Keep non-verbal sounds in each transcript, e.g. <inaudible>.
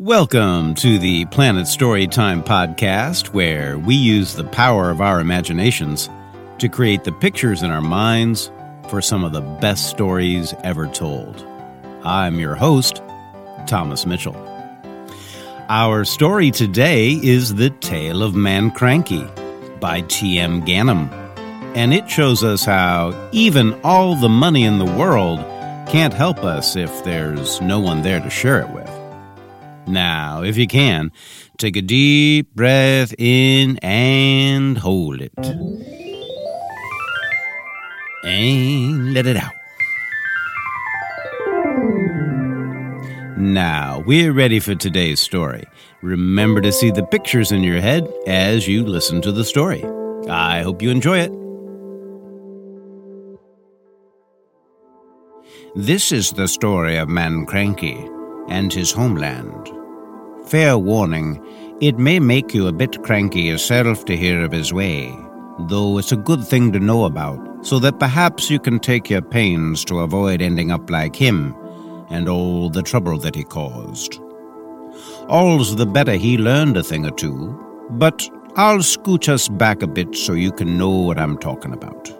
Welcome to the Planet Storytime podcast, where we use the power of our imaginations to create the pictures in our minds for some of the best stories ever told. I'm your host, Thomas Mitchell. Our story today is The Tale of Mann Kranky by T.M. Ganim, and it shows us how even all the money in the world can't help us if there's no one there to share it with. Now, if you can, take a deep breath in and hold it. And let it out. Now, we're ready for today's story. Remember to see the pictures in your head as you listen to the story. I hope you enjoy it. This is the story of Mann Kranky and his homeland. Fair warning, it may make you a bit cranky yourself to hear of his way, though it's a good thing to know about, so that perhaps you can take your pains to avoid ending up like him and all the trouble that he caused. All's the better he learned a thing or two, but I'll scooch us back a bit so you can know what I'm talking about.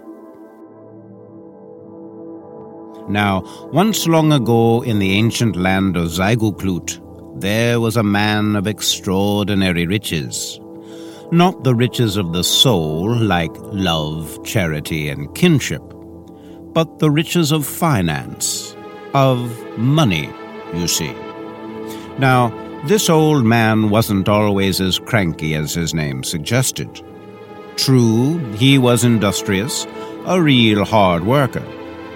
Now, once long ago in the ancient land of Zygoclute, there was a man of extraordinary riches. Not the riches of the soul, like love, charity, and kinship, but the riches of finance, of money, you see. Now, this old man wasn't always as cranky as his name suggested. True, he was industrious, a real hard worker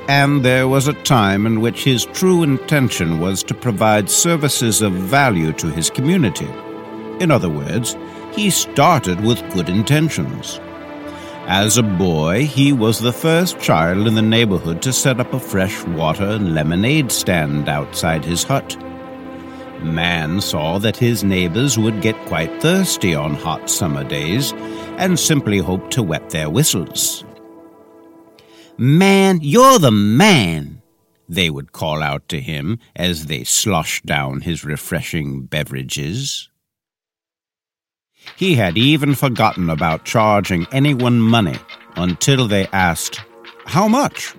and there was a time in which his true intention was to provide services of value to his community. In other words, he started with good intentions. As a boy, he was the first child in the neighborhood to set up a fresh water and lemonade stand outside his hut. Mann saw that his neighbors would get quite thirsty on hot summer days and simply hoped to wet their whistles. Man, you're the man, they would call out to him as they sloshed down his refreshing beverages. He had even forgotten about charging anyone money until they asked, How much?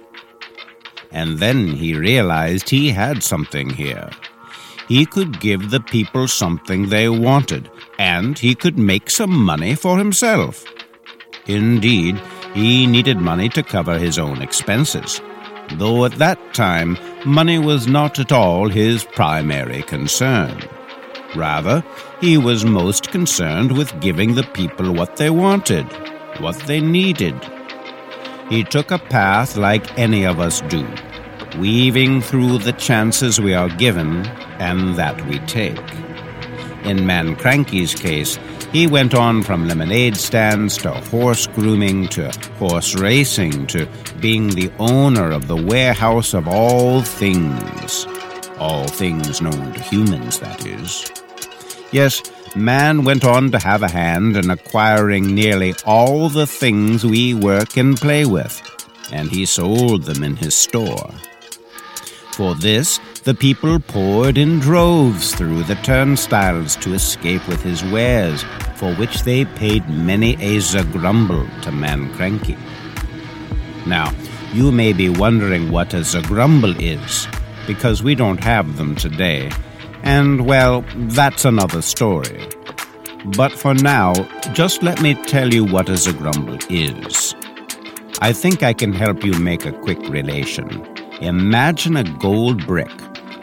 And then he realized he had something here. He could give the people something they wanted, and he could make some money for himself. Indeed, he needed money to cover his own expenses, though at that time money was not at all his primary concern. Rather, he was most concerned with giving the people what they wanted, what they needed. He took a path like any of us do, weaving through the chances we are given and that we take. In Mann Kranky's case, he went on from lemonade stands to horse grooming to horse racing to being the owner of the warehouse of all things. All things known to humans, that is. Yes, man went on to have a hand in acquiring nearly all the things we work and play with, and he sold them in his store. For this, the people poured in droves through the turnstiles to escape with his wares, for which they paid many a zagrumble to Mann Kranky. Now, you may be wondering what a zagrumble is, because we don't have them today, and well, that's another story. But for now, just let me tell you what a zagrumble is. I think I can help you make a quick relation. Imagine a gold brick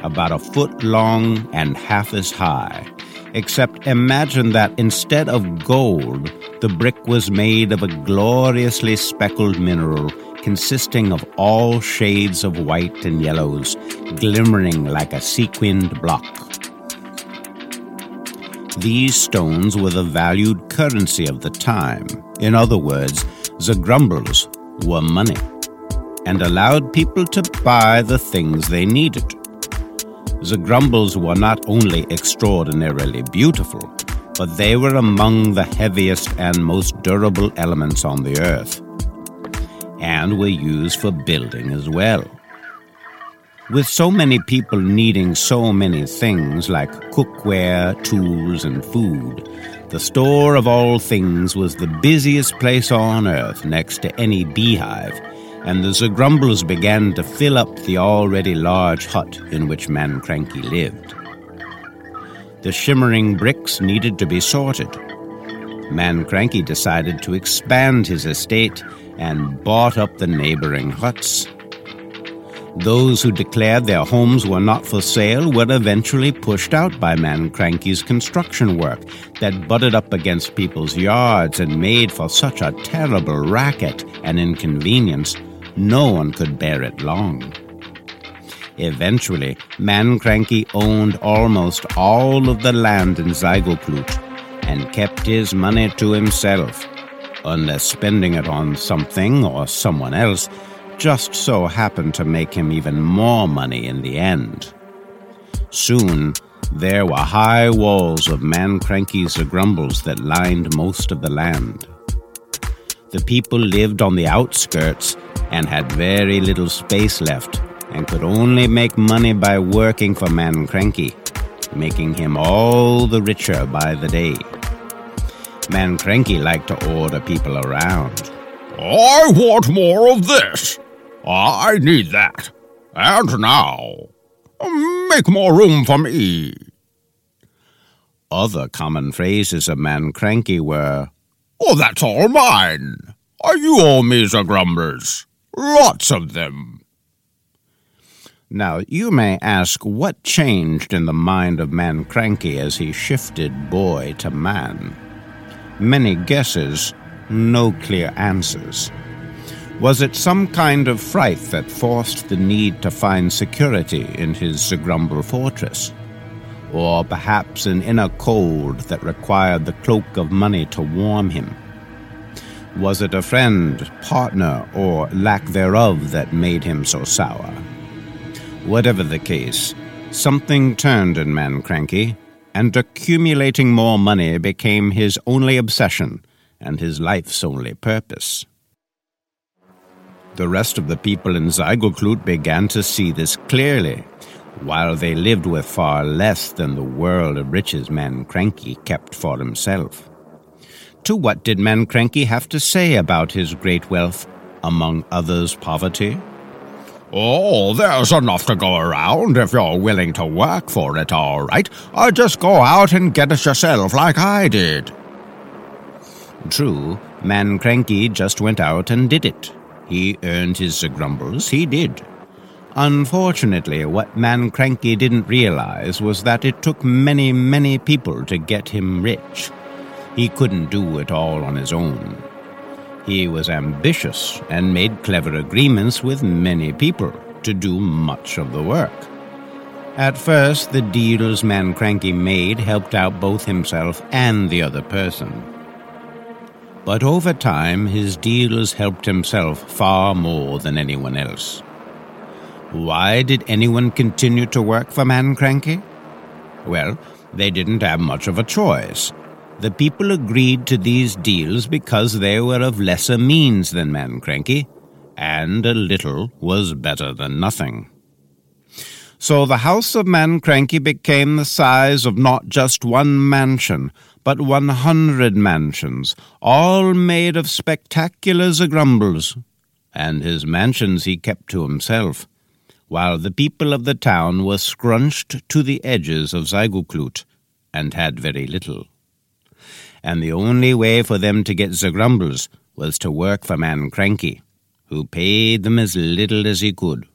about a foot long and half as high. Except imagine that instead of gold, the brick was made of a gloriously speckled mineral consisting of all shades of white and yellows, glimmering like a sequined block. These stones were the valued currency of the time. In other words, the grumbles were money and allowed people to buy the things they needed. The grumbles were not only extraordinarily beautiful, but they were among the heaviest and most durable elements on the earth, and were used for building as well. With so many people needing so many things like cookware, tools, and food, the store of all things was the busiest place on earth next to any beehive, and the Zagrumbles began to fill up the already large hut in which Mann Kranky lived. The shimmering bricks needed to be sorted. Mann Kranky decided to expand his estate and bought up the neighboring huts. Those who declared their homes were not for sale were eventually pushed out by Mann Kranky's construction work that butted up against people's yards and made for such a terrible racket and inconvenience no one could bear it long. Eventually, Mann Kranky owned almost all of the land in Zygocloot and kept his money to himself, unless spending it on something or someone else just so happened to make him even more money in the end. Soon, there were high walls of Mann Kranky's grumbles that lined most of the land. The people lived on the outskirts and had very little space left and could only make money by working for Mann Kranky, making him all the richer by the day. Mann Kranky liked to order people around. I want more of this, I need that. And now, make more room for me. Other common phrases of Mann Kranky were, Oh, that's all mine. Are you owe me the grumblers. Lots of them. Now, you may ask what changed in the mind of Mann Kranky as he shifted boy to man. Many guesses, no clear answers. Was it some kind of fright that forced the need to find security in his Zagrumble fortress? Or perhaps an inner cold that required the cloak of money to warm him? Was it a friend, partner, or lack thereof that made him so sour? Whatever the case, something turned in Mann Kranky, and accumulating more money became his only obsession and his life's only purpose. The rest of the people in Zygocloot began to see this clearly, while they lived with far less than the world of riches Mann Kranky kept for himself. To what did Mann Kranky have to say about his great wealth, among others poverty? Oh, there's enough to go around if you're willing to work for it, all right. I just go out and get it yourself like I did. True, Mann Kranky just went out and did it. He earned his grumbles, he did. Unfortunately, what Mann Kranky didn't realize was that it took many, many people to get him rich. He couldn't do it all on his own. He was ambitious and made clever agreements with many people to do much of the work. At first, the deals Mann Kranky made helped out both himself and the other person. But over time, his deals helped himself far more than anyone else. Why did anyone continue to work for Mann Kranky? Well, they didn't have much of a choice. The people agreed to these deals because they were of lesser means than Mann Kranky, and a little was better than nothing. So the house of Mann Kranky became the size of not just one mansion, but one hundred mansions, all made of spectacular zagrumbles. And his mansions he kept to himself, while the people of the town were scrunched to the edges of Zygocloot, and had very little. And the only way for them to get zagrumbles was to work for Mann Kranky, who paid them as little as he could.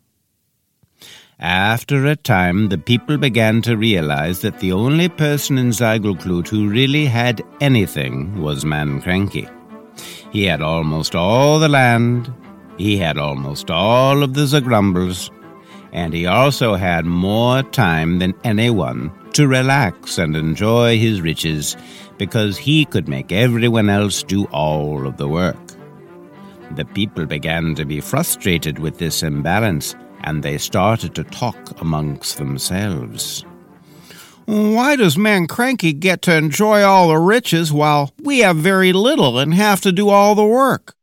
After a time, the people began to realize that the only person in Zygocloot who really had anything was Mann Kranky. He had almost all the land, he had almost all of the Zagrumbles, and he also had more time than anyone to relax and enjoy his riches because he could make everyone else do all of the work. The people began to be frustrated with this imbalance and they started to talk amongst themselves. Why does Mann Kranky get to enjoy all the riches while we have very little and have to do all the work?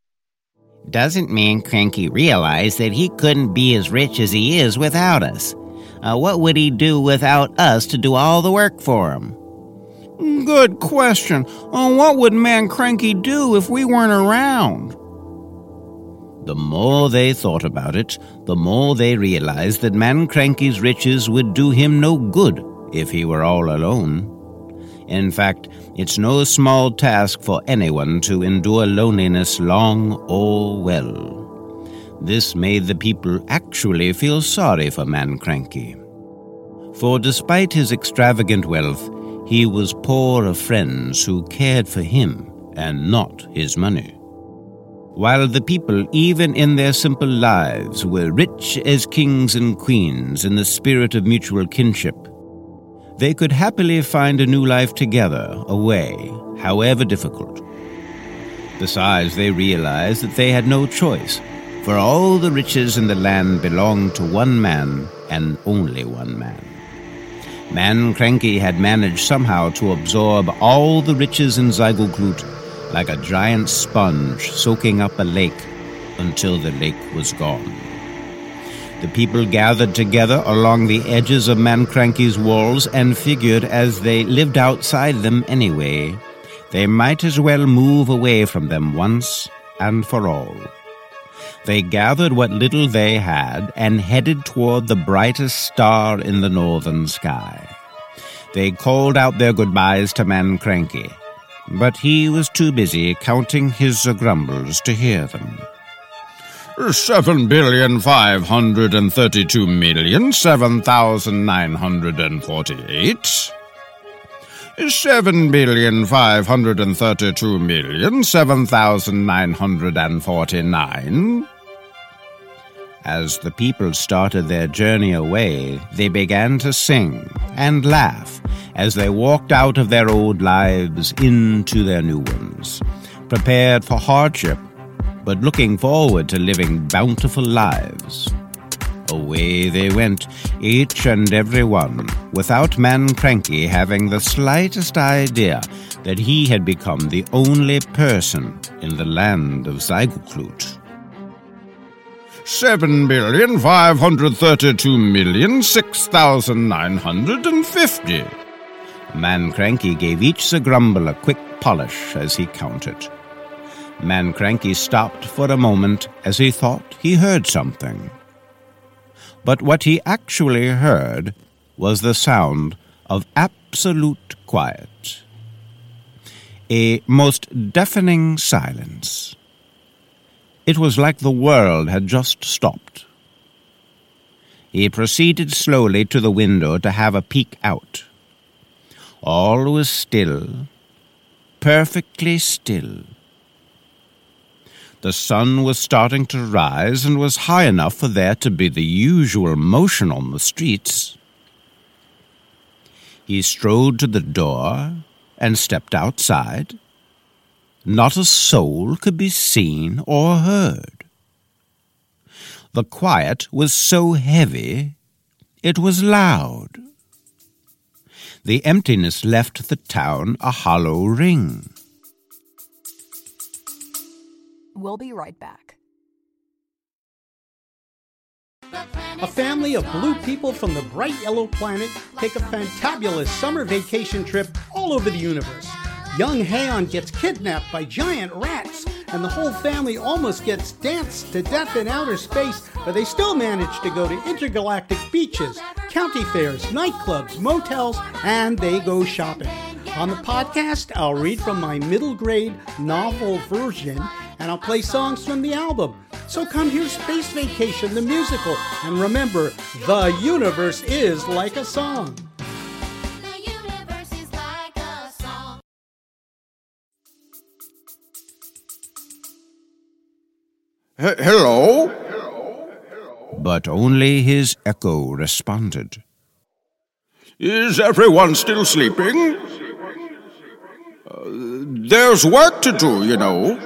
Doesn't Mann Kranky realize that he couldn't be as rich as he is without us? Uh, what would he do without us to do all the work for him? Good question. Uh, what would Mann Kranky do if we weren't around? The more they thought about it, the more they realized that Mann Kranky's riches would do him no good if he were all alone. In fact, it's no small task for anyone to endure loneliness long or well. This made the people actually feel sorry for Mann Kranky. For despite his extravagant wealth, he was poor of friends who cared for him and not his money. While the people, even in their simple lives, were rich as kings and queens in the spirit of mutual kinship, they could happily find a new life together, away, however difficult. Besides, they realized that they had no choice, for all the riches in the land belonged to one man and only one man. Mann Kranky had managed somehow to absorb all the riches in Zygocloot like a giant sponge soaking up a lake until the lake was gone. The people gathered together along the edges of Mann Kranky's walls and figured as they lived outside them anyway, they might as well move away from them once and for all. They gathered what little they had and headed toward the brightest star in the northern sky. They called out their goodbyes to Mann Kranky, but he was too busy counting his grumbles to hear them. Seven billion five hundred and thirty-two million seven thousand nine hundred and forty-eight. Seven billion five hundred and thirty-two million seven thousand nine hundred and forty-nine. As the people started their journey away, they began to sing and laugh as they walked out of their old lives into their new ones, prepared for hardship but looking forward to living bountiful lives. Away they went, each and every one, without Mann Kranky having the slightest idea that he had become the only person in the land of Zygocloot. Seven billion five hundred thirty-two million six thousand nine hundred and fifty. Mann Kranky gave each Grumble a quick polish as he counted. Mann Kranky stopped for a moment as he thought he heard something. But what he actually heard was the sound of absolute quiet. A most deafening silence. It was like the world had just stopped. He proceeded slowly to the window to have a peek out. All was still, perfectly still. The sun was starting to rise and was high enough for there to be the usual motion on the streets. He strode to the door and stepped outside. Not a soul could be seen or heard. The quiet was so heavy it was loud. The emptiness left the town a hollow ring. We'll be right back. A family of blue people from the bright yellow planet take a fantabulous summer vacation trip all over the universe. Young Haon gets kidnapped by giant rats, and the whole family almost gets danced to death in outer space, but they still manage to go to intergalactic beaches, county fairs, nightclubs, motels, and they go shopping. On the podcast, I'll read from my middle grade novel version and I'll play songs from the album. So come hear Space Vacation, the musical, and remember, the universe is like a song. Hello? But only his echo responded. Is everyone still sleeping? Uh, there's work to do, you know.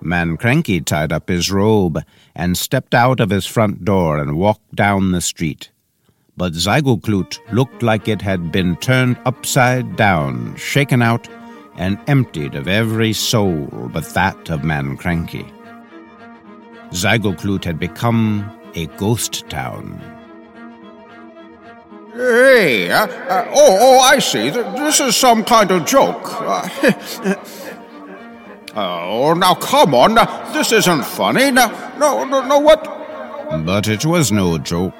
Mann Kranky tied up his robe and stepped out of his front door and walked down the street. But Zygocloot looked like it had been turned upside down, shaken out, and emptied of every soul but that of Mann Mann Kranky. Zygoclute had become a ghost town. Hey, uh, uh, oh, oh, I see. This is some kind of joke. Uh, <laughs> oh, now come on. This isn't funny. No, no, no, no, what? But it was no joke.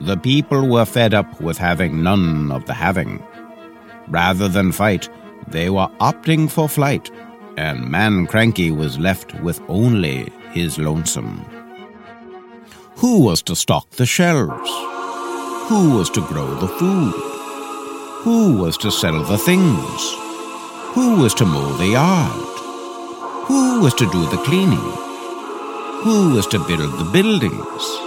The people were fed up with having none of the having. Rather than fight, they were opting for flight, and Mann Kranky was left with only his lonesome. Who was to stock the shelves? Who was to grow the food? Who was to sell the things? Who was to mow the yard? Who was to do the cleaning? Who was to build the buildings?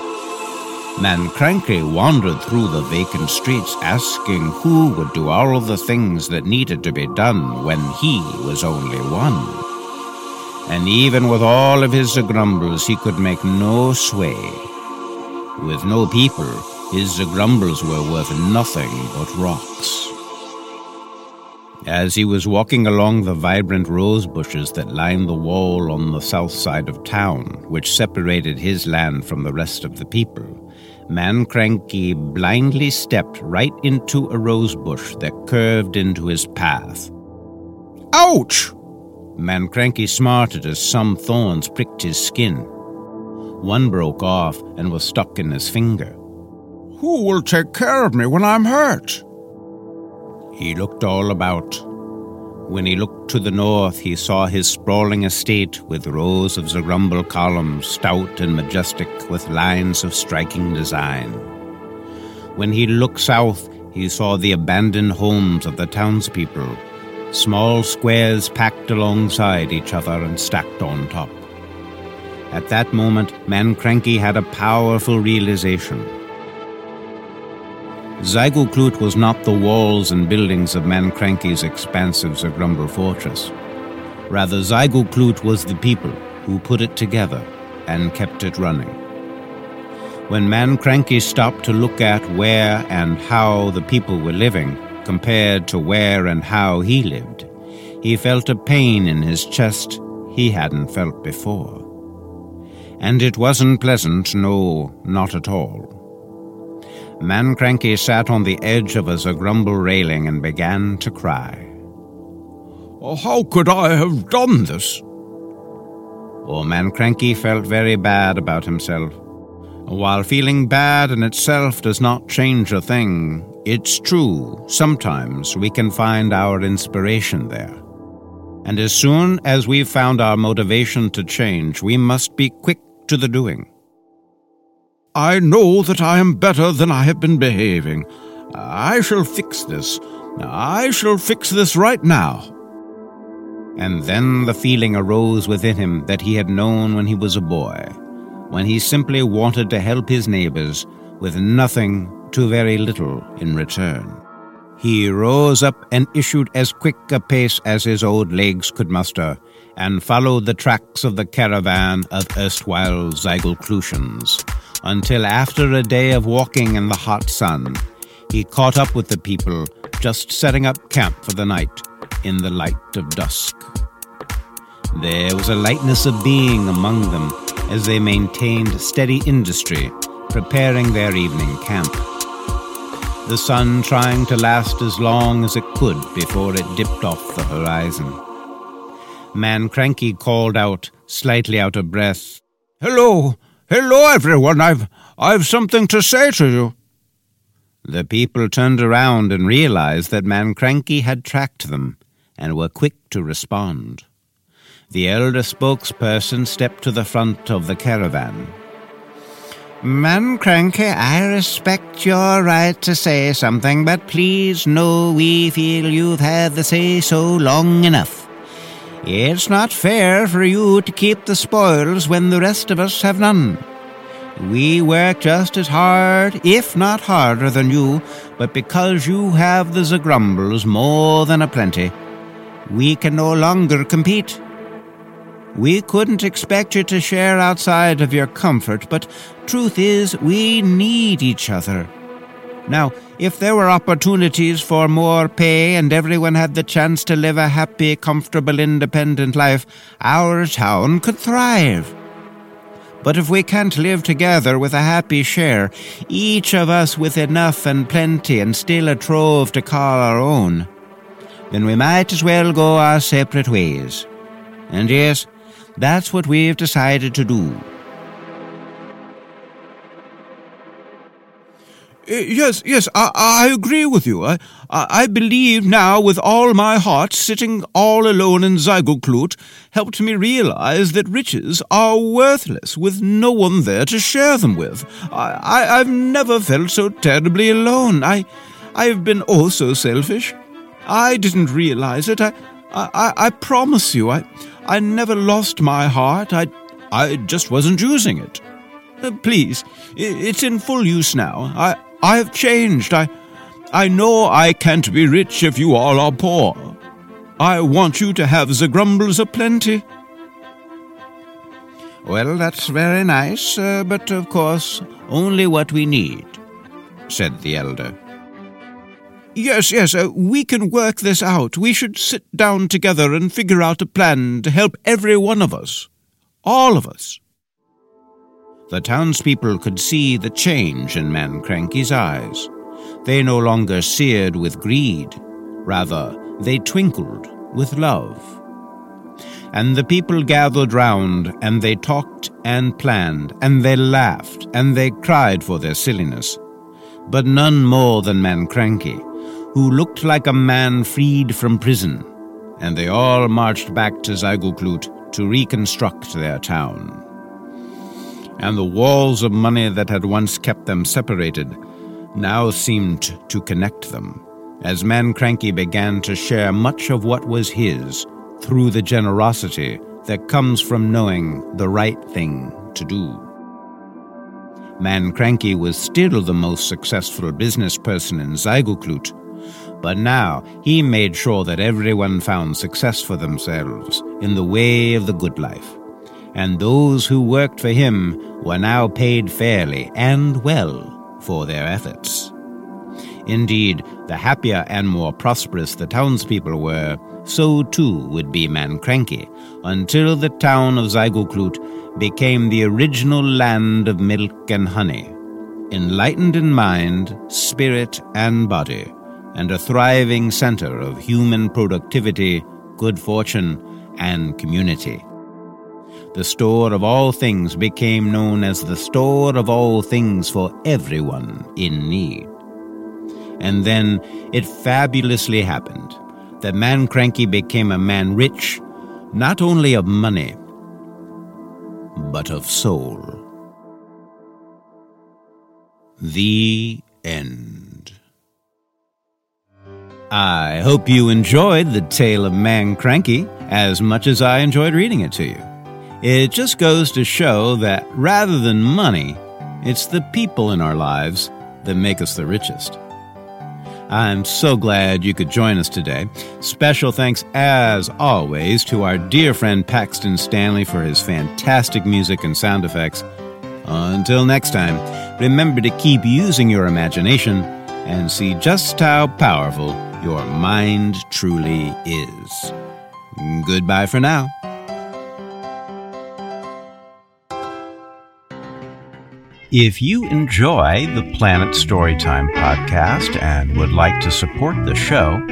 Mann Kranky wandered through the vacant streets asking who would do all the things that needed to be done when he was only one. And even with all of his grumbles, he could make no sway. With no people, his grumbles were worth nothing but rocks. As he was walking along the vibrant rose bushes that lined the wall on the south side of town, which separated his land from the rest of the people, Mann Kranky blindly stepped right into a rose bush that curved into his path. Ouch! Mann Kranky smarted as some thorns pricked his skin. One broke off and was stuck in his finger. Who will take care of me when I'm hurt? He looked all about. When he looked to the north, he saw his sprawling estate with rows of Zagrumble columns, stout and majestic, with lines of striking design. When he looked south, he saw the abandoned homes of the townspeople, small squares packed alongside each other and stacked on top. At that moment, Mann Kranky had a powerful realization. Zygoclute was not the walls and buildings of Mann Kranky's expansive Zagrumble fortress. Rather, Zygoclute was the people who put it together and kept it running. When Mann Kranky stopped to look at where and how the people were living compared to where and how he lived, he felt a pain in his chest he hadn't felt before. And it wasn't pleasant, no, not at all. Mann Kranky sat on the edge of a Zagrumble railing and began to cry. Oh, how could I have done this? Oh, Mann Kranky felt very bad about himself. While feeling bad in itself does not change a thing, it's true, sometimes we can find our inspiration there. And as soon as we've found our motivation to change, we must be quick to the doing. I know that I am better than I have been behaving. I shall fix this. I shall fix this right now. And then the feeling arose within him that he had known when he was a boy, when he simply wanted to help his neighbors with nothing to very little in return. He rose up and issued as quick a pace as his old legs could muster, and followed the tracks of the caravan of erstwhile Zygoclutians until after a day of walking in the hot sun, he caught up with the people just setting up camp for the night in the light of dusk. There was a lightness of being among them as they maintained steady industry, preparing their evening camp. The sun trying to last as long as it could before it dipped off the horizon. Mann Kranky called out, slightly out of breath, Hello! Hello, everyone. I've I've something to say to you. The people turned around and realized that Mann Kranky had tracked them and were quick to respond. The elder spokesperson stepped to the front of the caravan. Mann Kranky, I respect your right to say something, but please know we feel you've had the say so long enough. It's not fair for you to keep the spoils when the rest of us have none. We work just as hard, if not harder, than you, but because you have the Zagrumbles more than a plenty, we can no longer compete. We couldn't expect you to share outside of your comfort, but truth is, we need each other. Now, if there were opportunities for more pay and everyone had the chance to live a happy, comfortable, independent life, our town could thrive. But if we can't live together with a happy share, each of us with enough and plenty and still a trove to call our own, then we might as well go our separate ways. And yes, that's what we've decided to do. Yes, yes, I, I agree with you. I, I believe now with all my heart sitting all alone in Zygoclute helped me realize that riches are worthless with no one there to share them with. I, I, I've never felt so terribly alone. I, I've been oh so selfish. I didn't realize it. I, I, I promise you, I, I never lost my heart. I, I just wasn't using it. Uh, please, it's in full use now. I, I have changed. I, I know I can't be rich if you all are poor. I want you to have the grumbles aplenty. Well, that's very nice, uh, but of course, only what we need, said the elder. Yes, yes, uh, we can work this out. We should sit down together and figure out a plan to help every one of us. All of us. The townspeople could see the change in Mann Mann Kranky's eyes. They no longer seared with greed, rather, they twinkled with love. And the people gathered round, and they talked and planned, and they laughed, and they cried for their silliness. But none more than Mann Mann Kranky, who looked like a man freed from prison, and they all marched back to Zygoclute to reconstruct their town and the walls of money that had once kept them separated now seemed to connect them, as Mann Kranky began to share much of what was his through the generosity that comes from knowing the right thing to do. Mann Kranky was still the most successful business person in Zygoclute, but now he made sure that everyone found success for themselves in the way of the good life and those who worked for him were now paid fairly and well for their efforts. Indeed, the happier and more prosperous the townspeople were, so too would be Mann Kranky, until the town of Zygoclute became the original land of milk and honey, enlightened in mind, spirit, and body, and a thriving center of human productivity, good fortune, and community the store of all things became known as the store of all things for everyone in need. And then it fabulously happened that Mann Kranky became a man rich not only of money, but of soul. The end. I hope you enjoyed the tale of Mann Kranky as much as I enjoyed reading it to you. It just goes to show that rather than money, it's the people in our lives that make us the richest. I'm so glad you could join us today. Special thanks, as always, to our dear friend Paxton Stanley for his fantastic music and sound effects. Until next time, remember to keep using your imagination and see just how powerful your mind truly is. Goodbye for now. If you enjoy the Planet Storytime podcast and would like to support the show,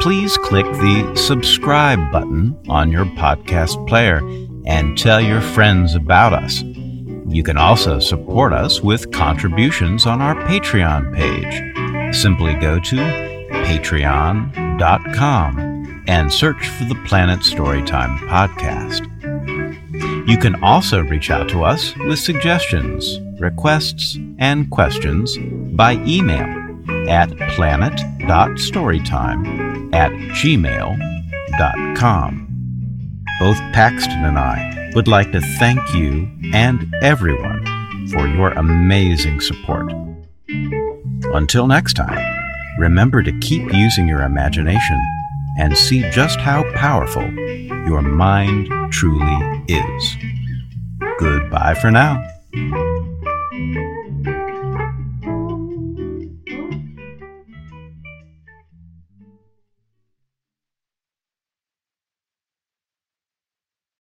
please click the subscribe button on your podcast player and tell your friends about us. You can also support us with contributions on our Patreon page. Simply go to patreon.com and search for the Planet Storytime podcast. You can also reach out to us with suggestions requests, and questions by email at planet.storytime at gmail.com. Both Paxton and I would like to thank you and everyone for your amazing support. Until next time, remember to keep using your imagination and see just how powerful your mind truly is. Goodbye for now.